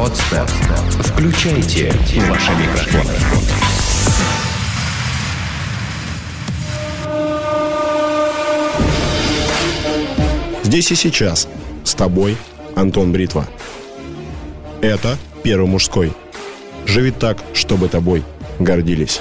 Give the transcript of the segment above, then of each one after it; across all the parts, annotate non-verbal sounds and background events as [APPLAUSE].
Подстер. Включайте ваши микрофоны. Здесь и сейчас. С тобой Антон Бритва. Это Первый мужской. Живи так, чтобы тобой гордились.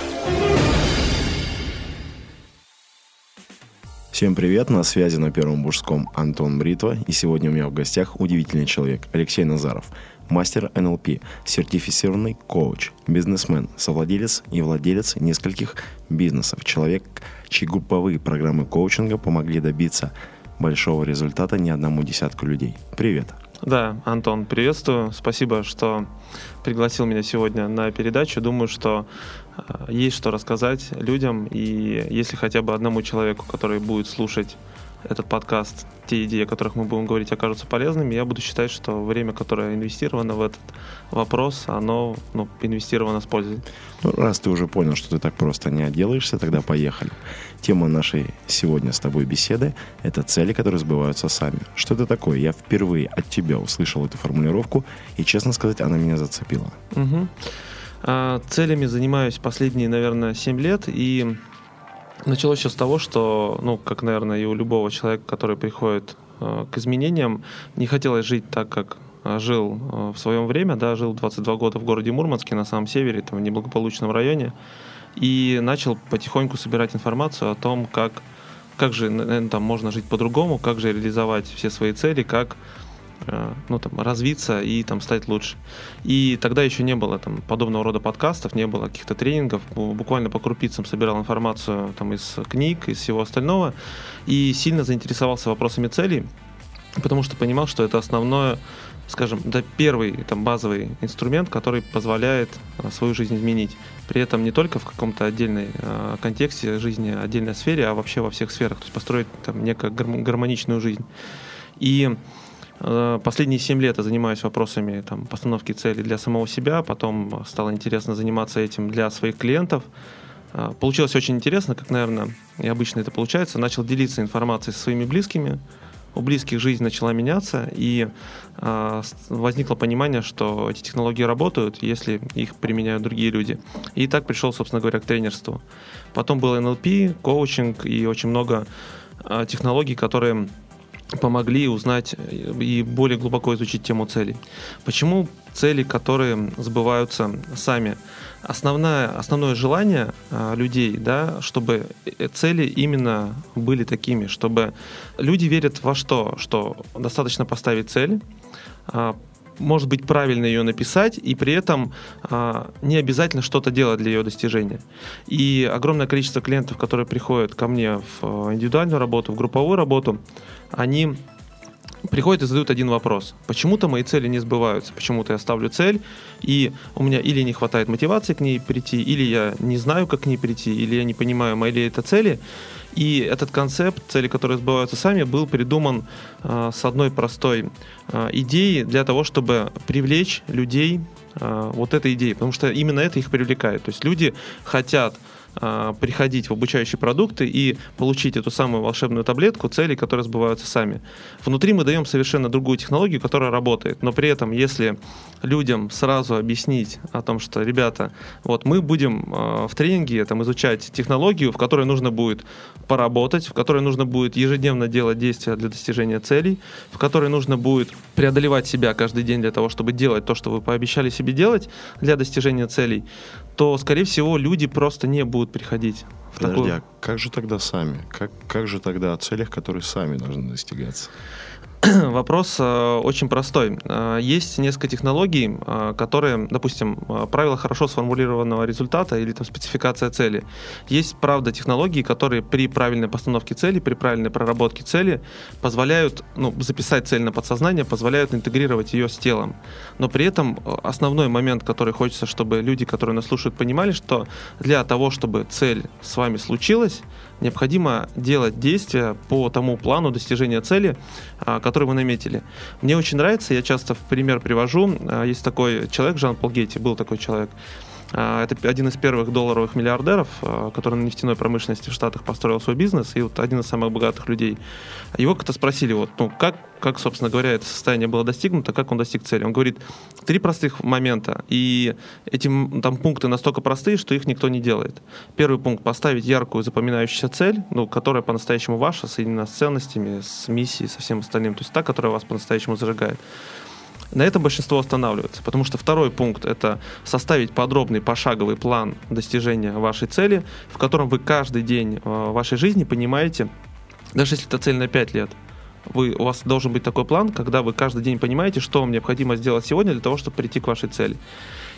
Всем привет, на связи на Первом мужском Антон Бритва, и сегодня у меня в гостях удивительный человек Алексей Назаров, мастер НЛП, сертифицированный коуч, бизнесмен, совладелец и владелец нескольких бизнесов, человек, чьи групповые программы коучинга помогли добиться большого результата не одному десятку людей. Привет. Да, Антон, приветствую. Спасибо, что пригласил меня сегодня на передачу. Думаю, что э, есть что рассказать людям, и если хотя бы одному человеку, который будет слушать этот подкаст, те идеи, о которых мы будем говорить, окажутся полезными, я буду считать, что время, которое инвестировано в этот вопрос, оно ну, инвестировано с пользой. Ну, раз ты уже понял, что ты так просто не отделаешься, тогда поехали. Тема нашей сегодня с тобой беседы – это цели, которые сбываются сами. Что это такое? Я впервые от тебя услышал эту формулировку, и, честно сказать, она меня зацепила. Угу. Целями занимаюсь последние, наверное, 7 лет, и Началось все с того, что, ну, как, наверное, и у любого человека, который приходит э, к изменениям, не хотелось жить так, как э, жил э, в своем время, да, жил 22 года в городе Мурманске, на самом севере, там, в неблагополучном районе, и начал потихоньку собирать информацию о том, как, как же, наверное, там можно жить по-другому, как же реализовать все свои цели, как ну, там, развиться и там, стать лучше. И тогда еще не было там, подобного рода подкастов, не было каких-то тренингов. Буквально по крупицам собирал информацию там, из книг, из всего остального. И сильно заинтересовался вопросами целей, потому что понимал, что это основное, скажем, да, первый там, базовый инструмент, который позволяет э, свою жизнь изменить. При этом не только в каком-то отдельной э, контексте жизни, отдельной сфере, а вообще во всех сферах. То есть построить там, некую гармоничную жизнь. И Э, последние 7 лет я занимаюсь вопросами там, постановки целей для самого себя, потом стало интересно заниматься этим для своих клиентов. Э, получилось очень интересно, как, наверное, и обычно это получается. Начал делиться информацией со своими близкими, у близких жизнь начала меняться, и э, возникло понимание, что эти технологии работают, если их применяют другие люди. И так пришел, собственно говоря, к тренерству. Потом был НЛП, коучинг и очень много э, технологий, которые помогли узнать и более глубоко изучить тему целей. Почему цели, которые сбываются сами? Основное, основное желание а, людей, да, чтобы э, цели именно были такими, чтобы люди верят во что? Что достаточно поставить цель, а, может быть правильно ее написать, и при этом а, не обязательно что-то делать для ее достижения. И огромное количество клиентов, которые приходят ко мне в а, индивидуальную работу, в групповую работу, они приходят и задают один вопрос. Почему-то мои цели не сбываются. Почему-то я ставлю цель, и у меня или не хватает мотивации к ней прийти, или я не знаю, как к ней прийти, или я не понимаю, мои ли это цели. И этот концепт, цели, которые сбываются сами, был придуман э, с одной простой э, идеей для того, чтобы привлечь людей э, вот этой идеей, потому что именно это их привлекает. То есть люди хотят приходить в обучающие продукты и получить эту самую волшебную таблетку целей, которые сбываются сами. Внутри мы даем совершенно другую технологию, которая работает, но при этом, если людям сразу объяснить о том, что, ребята, вот мы будем э, в тренинге там, изучать технологию, в которой нужно будет поработать, в которой нужно будет ежедневно делать действия для достижения целей, в которой нужно будет преодолевать себя каждый день для того, чтобы делать то, что вы пообещали себе делать для достижения целей, то, скорее всего, люди просто не будут приходить. В Подожди, такую... а как же тогда сами? Как, как же тогда о целях, которые сами должны достигаться? [CLEARS THROAT] Вопрос э, очень простой. Э, есть несколько технологий, э, которые, допустим, правила хорошо сформулированного результата или там спецификация цели. Есть, правда, технологии, которые при правильной постановке цели, при правильной проработке цели позволяют ну, записать цель на подсознание, позволяют интегрировать ее с телом. Но при этом основной момент, который хочется, чтобы люди, которые нас слушают, понимали, что для того, чтобы цель с вами случилась, необходимо делать действия по тому плану достижения цели, а, который вы наметили. Мне очень нравится, я часто в пример привожу, а, есть такой человек, Жан-Пол Гетти, был такой человек, это один из первых долларовых миллиардеров, а, который на нефтяной промышленности в Штатах построил свой бизнес, и вот один из самых богатых людей. Его как-то спросили, вот, ну, как, как, собственно говоря, это состояние было достигнуто, как он достиг цели. Он говорит, три простых момента, и эти там пункты настолько простые, что их никто не делает. Первый пункт — поставить яркую запоминающуюся цель, ну, которая по-настоящему ваша, соединена с ценностями, с миссией, со всем остальным, то есть та, которая вас по-настоящему зажигает. На этом большинство останавливается, потому что второй пункт — это составить подробный пошаговый план достижения вашей цели, в котором вы каждый день э, вашей жизни понимаете, даже если это цель на 5 лет, вы, у вас должен быть такой план, когда вы каждый день понимаете, что вам необходимо сделать сегодня для того, чтобы прийти к вашей цели.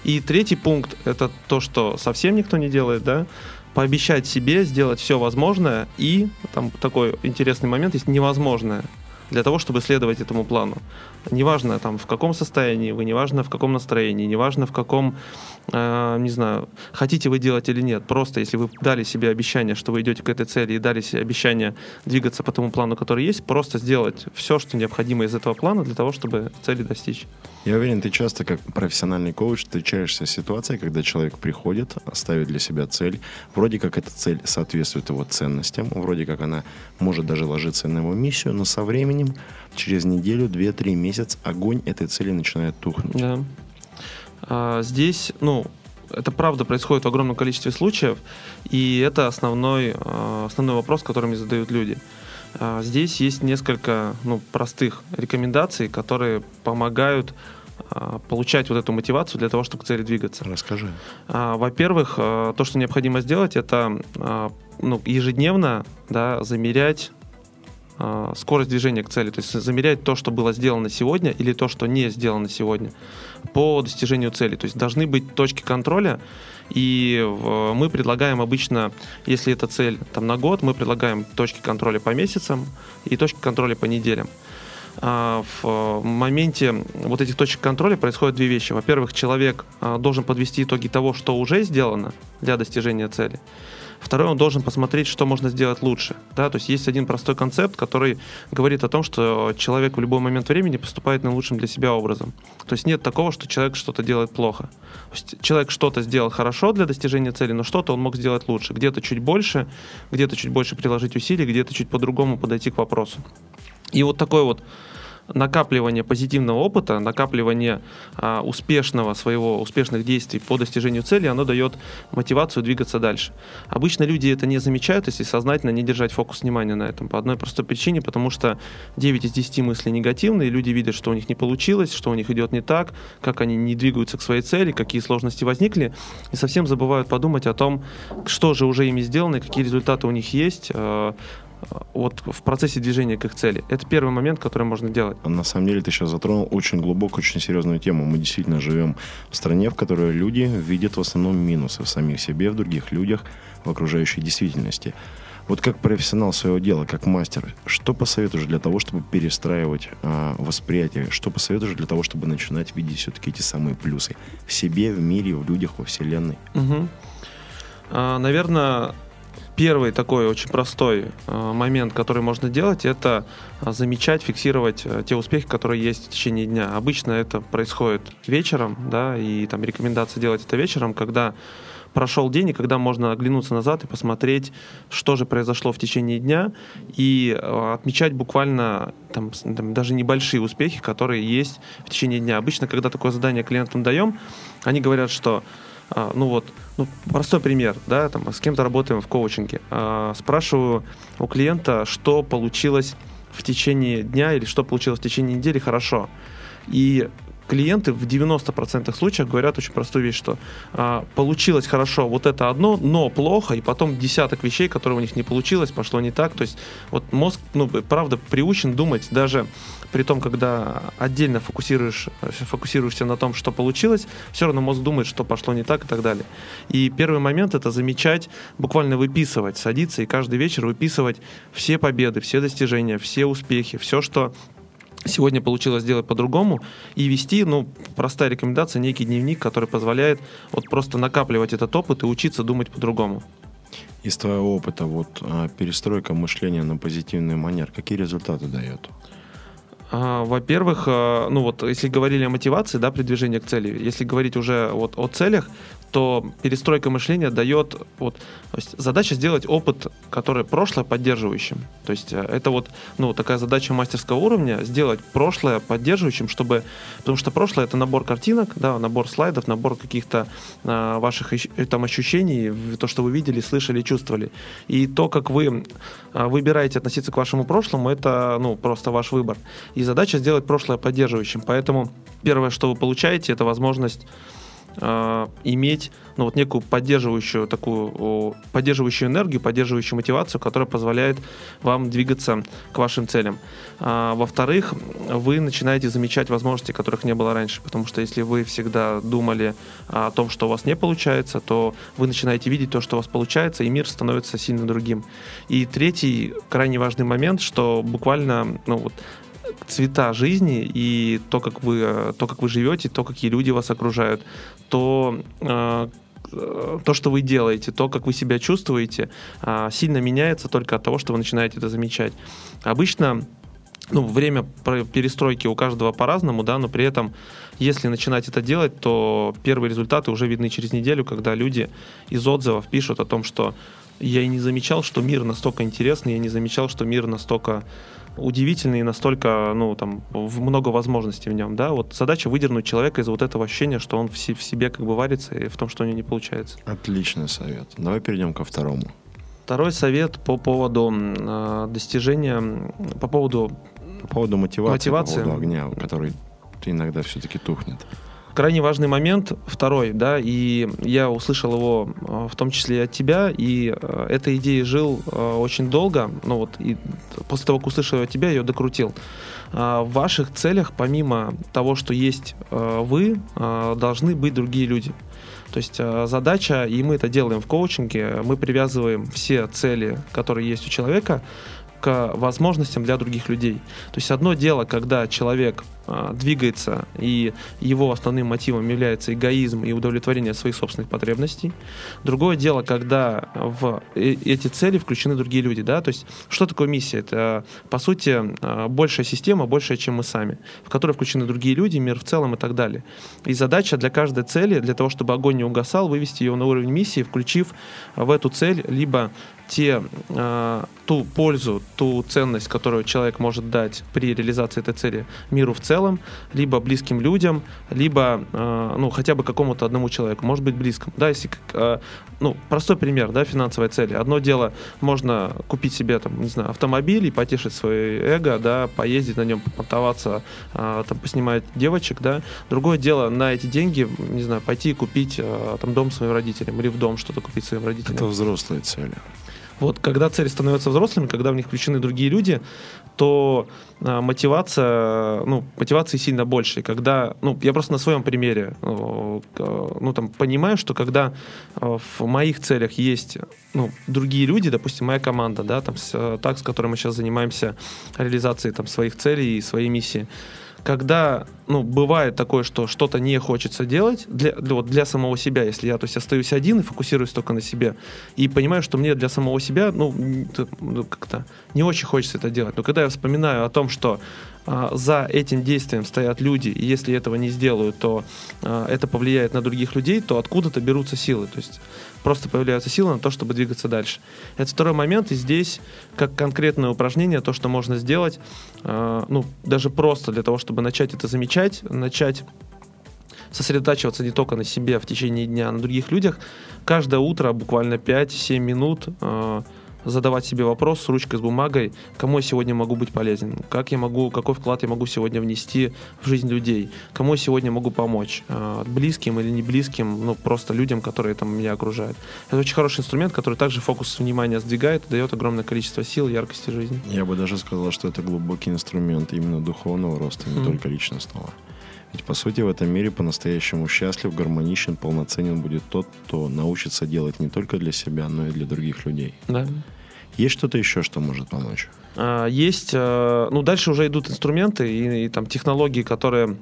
И третий пункт — это то, что совсем никто не делает, да, пообещать себе сделать все возможное и, там такой интересный момент есть, невозможное для того, чтобы следовать этому плану. Неважно, там, в каком состоянии вы, неважно, в каком настроении, неважно, в каком, э, не знаю, хотите вы делать или нет. Просто если вы дали себе обещание, что вы идете к этой цели и дали себе обещание двигаться по тому плану, который есть, просто сделать все, что необходимо из этого плана для того, чтобы цели достичь. Я уверен, ты часто как профессиональный коуч встречаешься с ситуацией, когда человек приходит, ставит для себя цель. Вроде как эта цель соответствует его ценностям, вроде как она может даже ложиться на его миссию, но со временем, через неделю, две, три месяца, огонь этой цели начинает тухнуть. Да. А, здесь, ну, это правда происходит в огромном количестве случаев, и это основной, а, основной вопрос, который мне задают люди. А, здесь есть несколько ну, простых рекомендаций, которые помогают а, получать вот эту мотивацию для того, чтобы к цели двигаться. Расскажи. Во-первых, то, что необходимо сделать, это ну, ежедневно да, замерять скорость движения к цели, то есть замерять то, что было сделано сегодня или то, что не сделано сегодня по достижению цели. То есть должны быть точки контроля, и мы предлагаем обычно, если это цель там, на год, мы предлагаем точки контроля по месяцам и точки контроля по неделям. А, в моменте вот этих точек контроля происходят две вещи. Во-первых, человек а, должен подвести итоги того, что уже сделано для достижения цели. Второе, он должен посмотреть, что можно сделать лучше. Да? То есть есть один простой концепт, который говорит о том, что человек в любой момент времени поступает наилучшим для себя образом. То есть нет такого, что человек что-то делает плохо. То есть человек что-то сделал хорошо для достижения цели, но что-то он мог сделать лучше. Где-то чуть больше, где-то чуть больше приложить усилий, где-то чуть по-другому подойти к вопросу. И вот такой вот накапливание позитивного опыта, накапливание а, успешного своего, успешных действий по достижению цели, оно дает мотивацию двигаться дальше. Обычно люди это не замечают, если сознательно не держать фокус внимания на этом. По одной простой причине, потому что 9 из 10 мыслей негативные, люди видят, что у них не получилось, что у них идет не так, как они не двигаются к своей цели, какие сложности возникли, и совсем забывают подумать о том, что же уже ими сделано, какие результаты у них есть, а, вот в процессе движения к их цели. Это первый момент, который можно делать. На самом деле ты сейчас затронул очень глубокую, очень серьезную тему. Мы действительно живем в стране, в которой люди видят в основном минусы в самих себе, в других людях, в окружающей действительности. Вот как профессионал своего дела, как мастер, что посоветуешь для того, чтобы перестраивать э, восприятие? Что посоветуешь для того, чтобы начинать видеть все-таки эти самые плюсы в себе, в мире, в людях, во Вселенной? Угу. А, наверное, Первый такой очень простой э, момент, который можно делать, это э, замечать, фиксировать э, те успехи, которые есть в течение дня. Обычно это происходит вечером, да, и там рекомендация делать это вечером, когда прошел день, и когда можно оглянуться назад и посмотреть, что же произошло в течение дня, и отмечать буквально там, там, даже небольшие успехи, которые есть в течение дня. Обычно, когда такое задание клиентам даем, они говорят, что а, ну вот, ну, простой пример, да, там, с кем-то работаем в коучинге. А, спрашиваю у клиента, что получилось в течение дня или что получилось в течение недели хорошо. И клиенты в 90% случаев говорят очень простую вещь, что а, получилось хорошо вот это одно, но плохо, и потом десяток вещей, которые у них не получилось, пошло не так. То есть вот мозг, ну, правда, приучен думать даже при том, когда отдельно фокусируешь, фокусируешься на том, что получилось, все равно мозг думает, что пошло не так и так далее. И первый момент это замечать, буквально выписывать, садиться и каждый вечер выписывать все победы, все достижения, все успехи, все, что сегодня получилось сделать по-другому и вести, ну, простая рекомендация, некий дневник, который позволяет вот просто накапливать этот опыт и учиться думать по-другому. Из твоего опыта, вот а, перестройка мышления на позитивный манер, какие результаты дает? А, во-первых, а, ну вот, если говорили о мотивации, да, при движении к цели, если говорить уже вот о целях, то перестройка мышления дает вот, то есть задача сделать опыт, который прошлое поддерживающим. То есть э, это вот ну, такая задача мастерского уровня, сделать прошлое поддерживающим, чтобы, потому что прошлое это набор картинок, да, набор слайдов, набор каких-то а, ваших там ощущений, то, что вы видели, слышали, чувствовали. И то, как вы а, выбираете относиться к вашему прошлому, это ну, просто ваш выбор. И задача сделать прошлое поддерживающим. Поэтому первое, что вы получаете, это возможность э, иметь ну, вот некую поддерживающую такую поддерживающую энергию, поддерживающую мотивацию, которая позволяет вам двигаться к вашим целям. А, во-вторых, вы начинаете замечать возможности, которых не было раньше, потому что если вы всегда думали о том, что у вас не получается, то вы начинаете видеть то, что у вас получается, и мир становится сильно другим. И третий крайне важный момент, что буквально ну, вот, цвета жизни и то, как вы, то, как вы живете, то, какие люди вас окружают, то э, то, что вы делаете, то, как вы себя чувствуете, э, сильно меняется только от того, что вы начинаете это замечать. Обычно ну, время перестройки у каждого по-разному, да, но при этом, если начинать это делать, то первые результаты уже видны через неделю, когда люди из отзывов пишут о том, что я и не замечал, что мир настолько интересный, я не замечал, что мир настолько удивительный и настолько, ну, там, много возможностей в нем, да, вот задача выдернуть человека из вот этого ощущения, что он в, себе как бы варится и в том, что у него не получается. Отличный совет. Давай перейдем ко второму. Второй совет по поводу э, достижения, по поводу по поводу мотивации, мотивации. по поводу огня, который иногда все-таки тухнет крайне важный момент, второй, да, и я услышал его э, в том числе и от тебя, и э, этой идеей жил э, очень долго, ну вот, и после того, как услышал ее от тебя, ее докрутил. В ваших целях, помимо того, что есть вы, должны быть другие люди. То есть задача, и мы это делаем в коучинге, мы привязываем все цели, которые есть у человека, к возможностям для других людей. То есть одно дело, когда человек а, двигается, и его основным мотивом является эгоизм и удовлетворение своих собственных потребностей. Другое дело, когда в э, эти цели включены другие люди. Да? То есть что такое миссия? Это, по сути, а, большая система, большая, чем мы сами, в которой включены другие люди, мир в целом и так далее. И задача для каждой цели, для того, чтобы огонь не угасал, вывести ее на уровень миссии, включив в эту цель либо те, э, ту пользу, ту ценность, которую человек может дать при реализации этой цели миру в целом, либо близким людям, либо э, ну, хотя бы какому-то одному человеку, может быть, близкому. Да, если, э, ну, простой пример, да, финансовой цели. Одно дело, можно купить себе, там, не знаю, автомобиль и потешить свое эго, да, поездить на нем, попонтоваться, э, там, поснимать девочек, да. Другое дело, на эти деньги, не знаю, пойти и купить э, там дом своим родителям или в дом что-то купить своим родителям. Это взрослые цели. Вот когда цели становятся взрослыми, когда в них включены другие люди, то а, мотивация, ну, мотивации сильно больше. Когда, ну, я просто на своем примере, ну, ну там, понимаю, что когда а, в моих целях есть, ну, другие люди, допустим, моя команда, да, там, с, так, с которой мы сейчас занимаемся реализацией, там, своих целей и своей миссии, когда, ну, бывает такое, что что-то не хочется делать для, для, вот для самого себя, если я, то есть, остаюсь один и фокусируюсь только на себе, и понимаю, что мне для самого себя, ну, ну как-то не очень хочется это делать. Но когда я вспоминаю о том, что а, за этим действием стоят люди, и если этого не сделают, то а, это повлияет на других людей, то откуда-то берутся силы. То есть просто появляются силы на то, чтобы двигаться дальше. Это второй момент, и здесь, как конкретное упражнение, то, что можно сделать, э, ну, даже просто для того, чтобы начать это замечать, начать сосредотачиваться не только на себе в течение дня, а на других людях, каждое утро буквально 5-7 минут э, задавать себе вопрос с ручкой, с бумагой, кому я сегодня могу быть полезен, как я могу, какой вклад я могу сегодня внести в жизнь людей, кому я сегодня могу помочь, э, близким или не близким, ну просто людям, которые там меня окружают. Это очень хороший инструмент, который также фокус внимания сдвигает, дает огромное количество сил, яркости жизни. Я бы даже сказал, что это глубокий инструмент именно духовного роста, не mm-hmm. только личностного. Ведь, по сути, в этом мире по-настоящему счастлив, гармоничен, полноценен будет тот, кто научится делать не только для себя, но и для других людей. Да. Есть что-то еще, что может помочь? А, есть. А, ну, дальше уже идут инструменты и, и там технологии, которые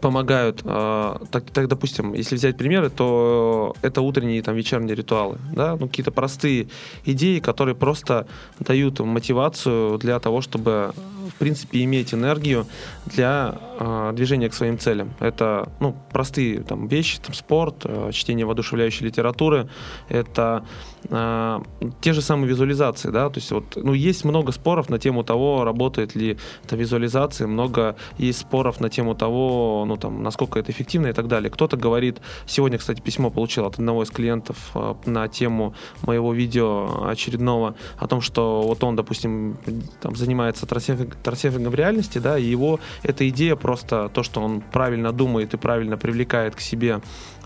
помогают, э, так, так, допустим, если взять примеры, то это утренние, там, вечерние ритуалы, да, ну, какие-то простые идеи, которые просто дают мотивацию для того, чтобы в принципе, иметь энергию для э, движения к своим целям. Это ну, простые там, вещи, там, спорт, э, чтение воодушевляющей литературы, это э, те же самые визуализации. Да? То есть вот, ну, есть много споров на тему того, работает ли эта визуализация, много есть споров на тему того, ну, там, насколько это эффективно и так далее. Кто-то говорит, сегодня, кстати, письмо получил от одного из клиентов э, на тему моего видео очередного о том, что вот он, допустим, там, занимается трассефинг, трассефингом в реальности, да, и его эта идея просто то, что он правильно думает и правильно привлекает к себе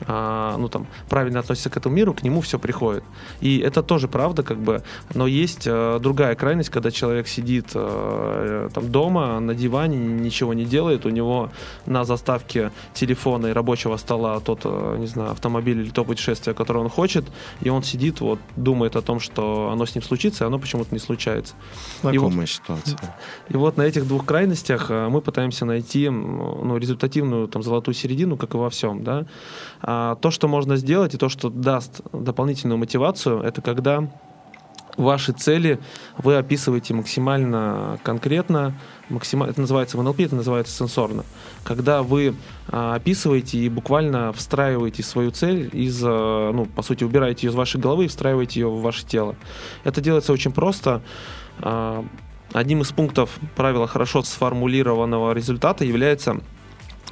а, ну там правильно относится к этому миру, к нему все приходит. Это тоже правда, как бы, но есть э, другая крайность, когда человек сидит э, там дома на диване, ничего не делает, у него на заставке телефона и рабочего стола тот, э, не знаю, автомобиль или то путешествие, которое он хочет, и он сидит, вот, думает о том, что оно с ним случится, и оно почему-то не случается. Знакомая и ситуация. [LAUGHS] И вот на этих двух крайностях мы пытаемся найти ну, результативную там золотую середину, как и во всем, да. А то, что можно сделать, и то, что даст дополнительную мотивацию, это когда ваши цели вы описываете максимально конкретно, максимально, это называется в НЛП, это называется сенсорно. Когда вы а, описываете и буквально встраиваете свою цель из, а, ну, по сути, убираете ее из вашей головы и встраиваете ее в ваше тело. Это делается очень просто. А, одним из пунктов правила хорошо сформулированного результата является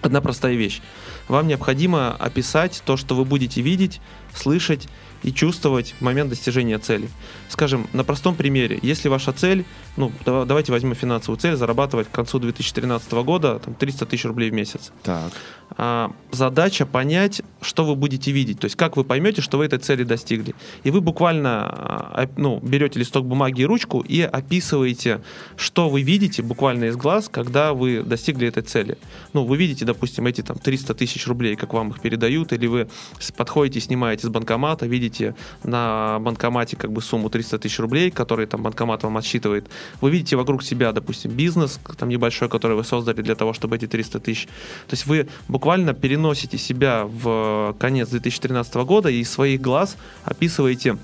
одна простая вещь. Вам необходимо описать то, что вы будете видеть, слышать и чувствовать момент достижения цели. Скажем, на простом примере, если ваша цель, ну, давайте возьмем финансовую цель, зарабатывать к концу 2013 года там, 300 тысяч рублей в месяц. Так. А, задача понять, что вы будете видеть, то есть как вы поймете, что вы этой цели достигли. И вы буквально а, ну, берете листок бумаги и ручку и описываете, что вы видите буквально из глаз, когда вы достигли этой цели. Ну, вы видите, допустим, эти там 300 тысяч рублей, как вам их передают, или вы подходите, снимаете с банкомата, видите на банкомате как бы сумму 300 тысяч рублей, которые там банкомат вам отсчитывает. Вы видите вокруг себя, допустим, бизнес там небольшой, который вы создали для того, чтобы эти 300 тысяч. То есть вы буквально переносите себя в конец 2013 года и из своих глаз описываете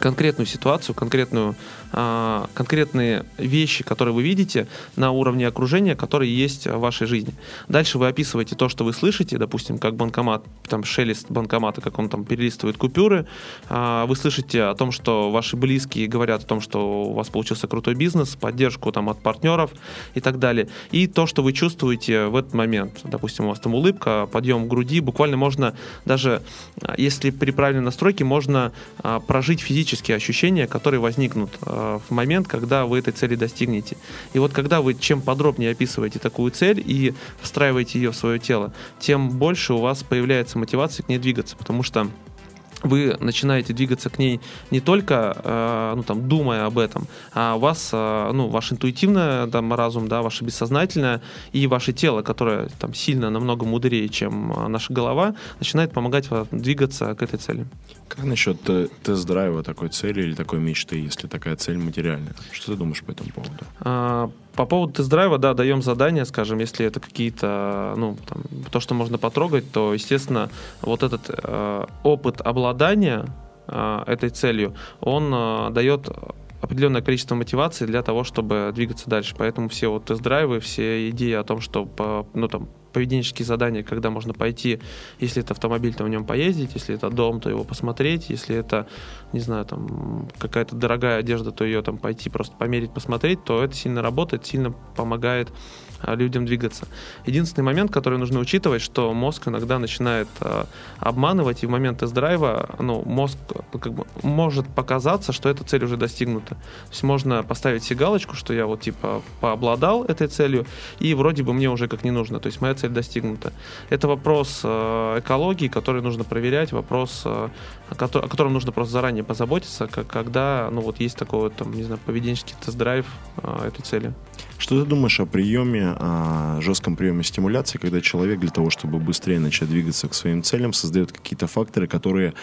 конкретную ситуацию, конкретную конкретные вещи, которые вы видите на уровне окружения, которые есть в вашей жизни. Дальше вы описываете то, что вы слышите, допустим, как банкомат, там шелест банкомата, как он там перелистывает купюры. А, вы слышите о том, что ваши близкие говорят о том, что у вас получился крутой бизнес, поддержку там от партнеров и так далее. И то, что вы чувствуете в этот момент. Допустим, у вас там улыбка, подъем груди. Буквально можно даже, если при правильной настройке, можно а, прожить физические ощущения, которые возникнут в момент, когда вы этой цели достигнете. И вот когда вы чем подробнее описываете такую цель и встраиваете ее в свое тело, тем больше у вас появляется мотивация к ней двигаться, потому что вы начинаете двигаться к ней не только, э, ну, там, думая об этом, а у вас, э, ну, ваш интуитивный там, разум, да, ваше бессознательное и ваше тело, которое там сильно намного мудрее, чем э, наша голова, начинает помогать вам двигаться к этой цели. Как насчет тест-драйва такой цели или такой мечты, если такая цель материальная? Что ты думаешь по этому поводу? А, по поводу тест-драйва, да, даем задание, скажем, если это какие-то, ну, там, то, что можно потрогать, то, естественно, вот этот э, опыт обладания э, этой целью, он э, дает определенное количество мотивации для того, чтобы двигаться дальше. Поэтому все вот тест-драйвы, все идеи о том, что ну, там, поведенческие задания, когда можно пойти, если это автомобиль, то в нем поездить, если это дом, то его посмотреть, если это, не знаю, там какая-то дорогая одежда, то ее там пойти просто померить, посмотреть, то это сильно работает, сильно помогает людям двигаться. Единственный момент, который нужно учитывать, что мозг иногда начинает э, обманывать, и в момент тест-драйва ну, мозг как бы, может показаться, что эта цель уже достигнута. То есть можно поставить себе галочку, что я вот типа пообладал этой целью, и вроде бы мне уже как не нужно. То есть моя цель достигнута. Это вопрос э, экологии, который нужно проверять, вопрос, э, о котором нужно просто заранее позаботиться, как, когда ну, вот есть такой там, не знаю, поведенческий тест-драйв э, этой цели. Что ты думаешь о приеме, о жестком приеме стимуляции, когда человек для того, чтобы быстрее начать двигаться к своим целям, создает какие-то факторы, которые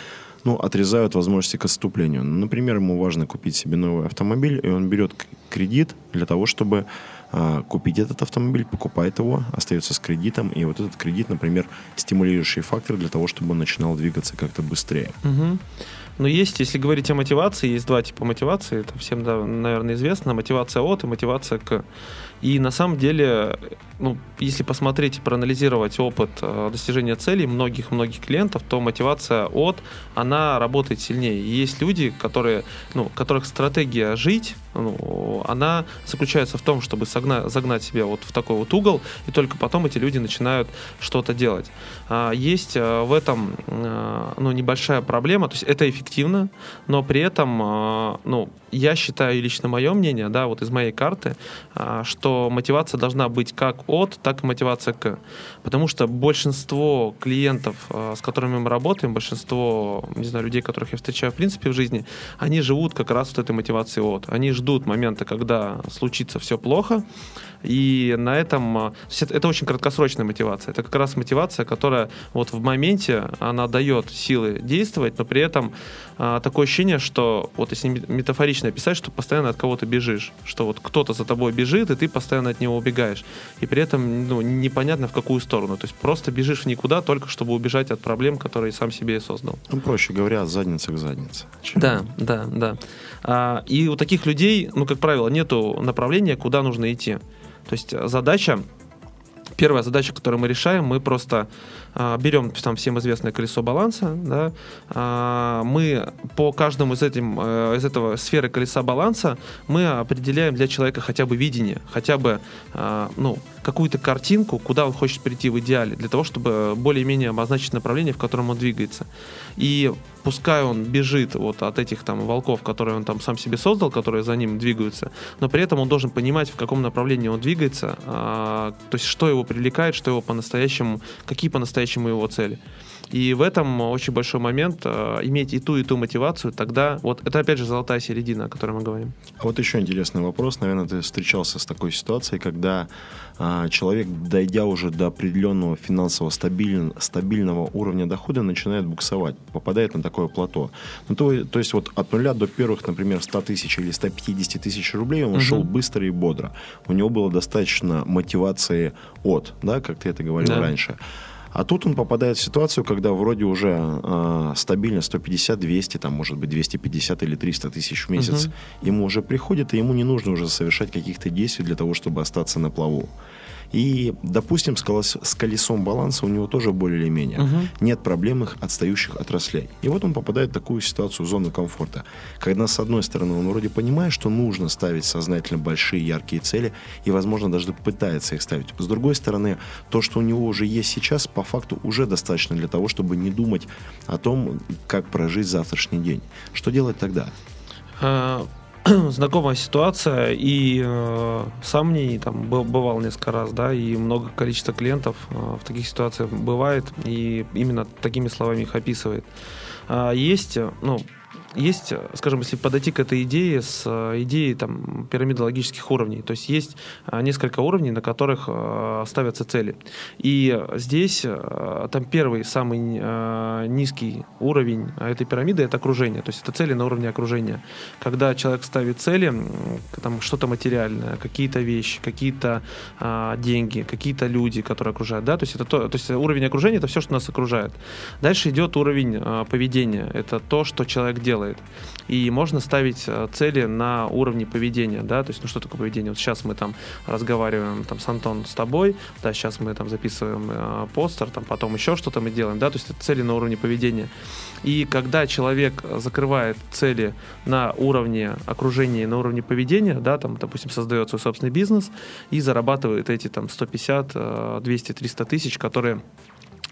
ну, отрезают возможности к отступлению. Например, ему важно купить себе новый автомобиль, и он берет кредит для того, чтобы э, купить этот автомобиль, покупает его, остается с кредитом, и вот этот кредит, например, стимулирующий фактор для того, чтобы он начинал двигаться как-то быстрее. Угу. Но есть, если говорить о мотивации, есть два типа мотивации. Это всем, да, наверное, известно. Мотивация от и мотивация к. И на самом деле, ну, если посмотреть и проанализировать опыт э, достижения целей многих-многих клиентов, то мотивация от, она работает сильнее. И есть люди, которые, ну, которых стратегия жить, ну, она заключается в том, чтобы согна- загнать себя вот в такой вот угол, и только потом эти люди начинают что-то делать. А, есть э, в этом э, ну, небольшая проблема, то есть это эффективно, но при этом, ну, я считаю, лично мое мнение, да, вот из моей карты, что мотивация должна быть как от, так и мотивация к. Потому что большинство клиентов, э, с которыми мы работаем, большинство, не знаю, людей, которых я встречаю в принципе в жизни, они живут как раз вот этой мотивацией от. Они ждут момента, когда случится все плохо, и на этом... Это очень краткосрочная мотивация. Это как раз мотивация, которая вот в моменте, она дает силы действовать, но при этом а, такое ощущение, что вот если метафорично описать, что постоянно от кого-то бежишь, что вот кто-то за тобой бежит, и ты постоянно от него убегаешь. И при этом ну, непонятно в какую сторону. То есть просто бежишь в никуда, только чтобы убежать от проблем, которые сам себе создал. Ну, проще говоря, задница к заднице. Чем... Да, да, да. А, и у таких людей, ну, как правило, нету направления, куда нужно идти. То есть задача первая задача, которую мы решаем, мы просто берем там всем известное колесо баланса, да, а, мы по каждому из, этим, э, из этого сферы колеса баланса мы определяем для человека хотя бы видение, хотя бы а, ну, какую-то картинку, куда он хочет прийти в идеале, для того, чтобы более-менее обозначить направление, в котором он двигается. И пускай он бежит вот от этих там волков, которые он там сам себе создал, которые за ним двигаются, но при этом он должен понимать, в каком направлении он двигается, а, то есть что его привлекает, что его по-настоящему, какие по-настоящему его цели. И в этом очень большой момент э, иметь и ту, и ту мотивацию, тогда вот это опять же золотая середина, о которой мы говорим. А вот еще интересный вопрос. Наверное, ты встречался с такой ситуацией, когда э, человек, дойдя уже до определенного финансово стабиль, стабильного уровня дохода, начинает буксовать, попадает на такое плато. Ну, то, то есть вот от нуля до первых, например, 100 тысяч или 150 тысяч рублей он угу. шел быстро и бодро. У него было достаточно мотивации от, да, как ты это говорил да. раньше. А тут он попадает в ситуацию, когда вроде уже э, стабильно 150, 200, там, может быть, 250 или 300 тысяч в месяц. Угу. Ему уже приходит, и ему не нужно уже совершать каких-то действий для того, чтобы остаться на плаву. И, допустим, с, колес, с колесом баланса у него тоже более или менее угу. нет проблем их отстающих отраслей. И вот он попадает в такую ситуацию, зону комфорта, когда, с одной стороны, он вроде понимает, что нужно ставить сознательно большие яркие цели, и, возможно, даже пытается их ставить. С другой стороны, то, что у него уже есть сейчас, по факту уже достаточно для того, чтобы не думать о том, как прожить завтрашний день. Что делать тогда? [CLEARS THROAT] Знакомая ситуация, и э, сам не там бывал несколько раз, да, и много количества клиентов э, в таких ситуациях бывает, и именно такими словами их описывает. А есть, ну, есть, скажем, если подойти к этой идее с э, идеей там, пирамиды логических уровней, то есть есть э, несколько уровней, на которых э, ставятся цели. И здесь там первый, самый низкий уровень этой пирамиды – это окружение, то есть это цели на уровне окружения. Когда человек ставит цели, там что-то материальное, какие-то вещи, какие-то деньги, какие-то люди, которые окружают, да, то есть это то, то есть уровень окружения – это все, что нас окружает. Дальше идет уровень поведения, это то, что человек делает делает. И можно ставить э, цели на уровне поведения, да, то есть, ну что такое поведение? Вот сейчас мы там разговариваем там с Антон с тобой, да, сейчас мы там записываем э, постер, там потом еще что-то мы делаем, да, то есть это цели на уровне поведения. И когда человек закрывает цели на уровне окружения, на уровне поведения, да, там, допустим, создает свой собственный бизнес и зарабатывает эти там 150, 200, 300 тысяч, которые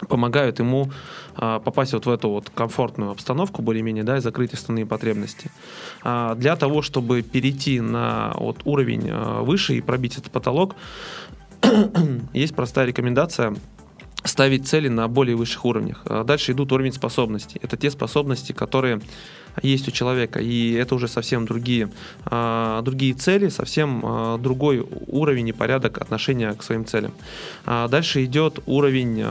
помогают ему а, попасть вот в эту вот комфортную обстановку более-менее, да, и закрыть основные потребности. А, для того, чтобы перейти на вот уровень а, выше и пробить этот потолок, [CLEARS THROAT] есть простая рекомендация ставить цели на более высших уровнях. Дальше идут уровень способностей. Это те способности, которые есть у человека. И это уже совсем другие, а, другие цели, совсем а, другой уровень и порядок отношения к своим целям. А дальше идет уровень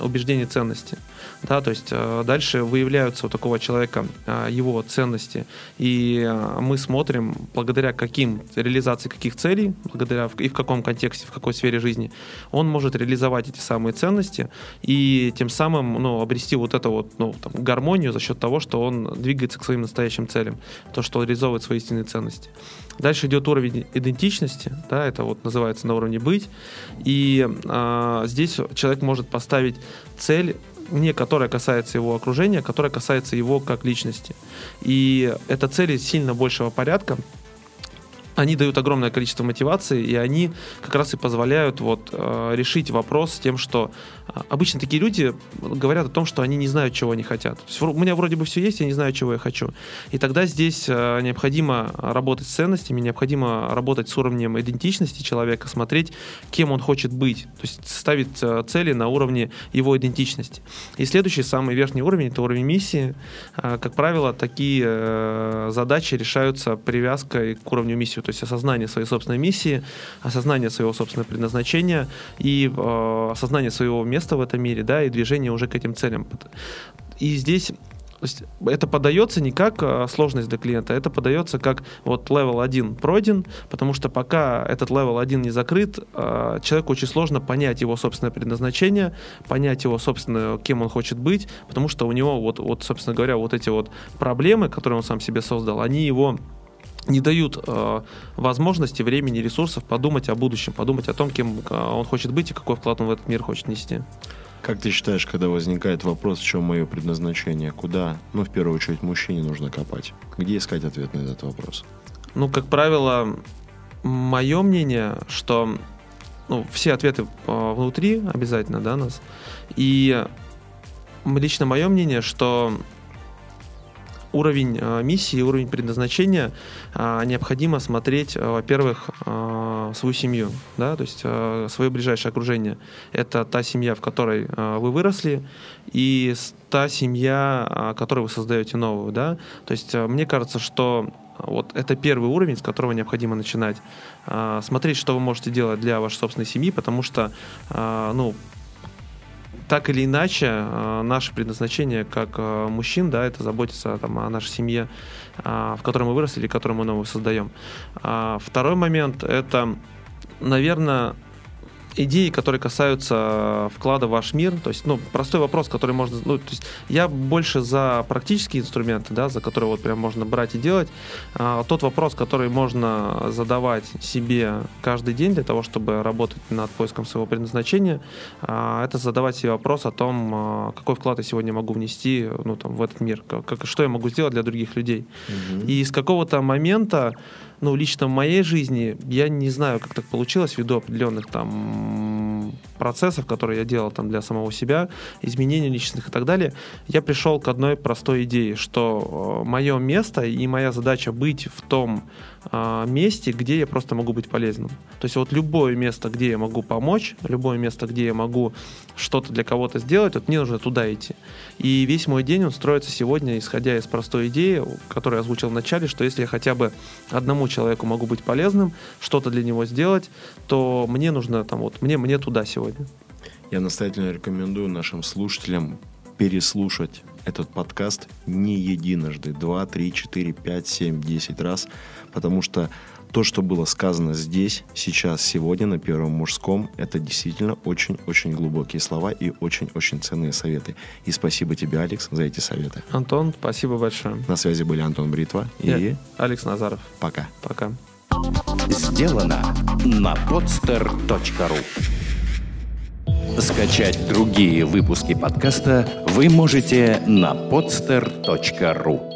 убеждений ценности. Да, то есть дальше выявляются у такого человека его ценности. И мы смотрим, благодаря каким реализации каких целей, благодаря и в каком контексте, в какой сфере жизни, он может реализовать эти самые ценности и тем самым ну, обрести вот эту вот ну, там, гармонию за счет того, что он двигается к своим настоящим целям, то, что реализовывает свои истинные ценности. Дальше идет уровень идентичности, да, это вот называется на уровне быть, и а, здесь человек может поставить цель не которая касается его окружения, которая касается его как личности. И это цели сильно большего порядка, они дают огромное количество мотивации, и они как раз и позволяют вот, э, решить вопрос с тем, что э, обычно такие люди говорят о том, что они не знают, чего они хотят. есть, у меня вроде бы все есть, я не знаю, чего я хочу. И тогда здесь э, необходимо работать с ценностями, необходимо работать с уровнем идентичности человека, смотреть, кем он хочет быть, то есть ставить э, цели на уровне его идентичности. И следующий, самый верхний уровень, это уровень миссии. Как правило, такие задачи решаются привязкой к уровню миссии то есть осознание своей собственной миссии, осознание своего собственного предназначения и э, осознание своего места в этом мире, да, и движение уже к этим целям. И здесь то есть это подается не как э, сложность для клиента, это подается как вот level 1 пройден, потому что пока этот level 1 не закрыт, э, человеку очень сложно понять его собственное предназначение, понять его собственно, кем он хочет быть, потому что у него вот, вот собственно говоря, вот эти вот проблемы, которые он сам себе создал, они его не дают э, возможности, времени, ресурсов подумать о будущем, подумать о том, кем э, он хочет быть и какой вклад он в этот мир хочет нести. Как ты считаешь, когда возникает вопрос, в чем мое предназначение, куда, ну, в первую очередь, мужчине нужно копать? Где искать ответ на этот вопрос? Ну, как правило, мое мнение, что ну, все ответы э, внутри обязательно, да, нас. И лично мое мнение, что уровень э, миссии, уровень предназначения э, необходимо смотреть, э, во-первых, свою семью, да, то есть свое ближайшее окружение. Это та семья, в которой вы выросли, и та семья, которую вы создаете новую, да. То есть мне кажется, что вот это первый уровень, с которого необходимо начинать. Смотреть, что вы можете делать для вашей собственной семьи, потому что, ну, так или иначе, э, наше предназначение как э, мужчин, да, это заботиться там, о нашей семье, э, в которой мы выросли, или которую мы новую создаем. А второй момент — это, наверное, идеи, которые касаются вклада в ваш мир. То есть, ну, простой вопрос, который можно... Ну, то есть я больше за практические инструменты, да, за которые вот прям можно брать и делать. А, тот вопрос, который можно задавать себе каждый день для того, чтобы работать над поиском своего предназначения, а, это задавать себе вопрос о том, а, какой вклад я сегодня могу внести ну, там, в этот мир, как, что я могу сделать для других людей. Угу. И с какого-то момента ну, лично в моей жизни, я не знаю, как так получилось, ввиду определенных там процессов, которые я делал там для самого себя, изменений личностных и так далее, я пришел к одной простой идее, что э, мое место и моя задача быть в том месте, где я просто могу быть полезным. То есть вот любое место, где я могу помочь, любое место, где я могу что-то для кого-то сделать, вот мне нужно туда идти. И весь мой день, он строится сегодня, исходя из простой идеи, которую я озвучил в начале, что если я хотя бы одному человеку могу быть полезным, что-то для него сделать, то мне нужно там вот, мне, мне туда сегодня. Я настоятельно рекомендую нашим слушателям переслушать этот подкаст не единожды, два, три, четыре, пять, семь, десять раз, потому что то, что было сказано здесь, сейчас, сегодня на Первом мужском, это действительно очень-очень глубокие слова и очень-очень ценные советы. И спасибо тебе, Алекс, за эти советы. Антон, спасибо большое. На связи были Антон Бритва и... и... Алекс Назаров. Пока. Пока. Сделано на podster.ru Скачать другие выпуски подкаста вы можете на podster.ru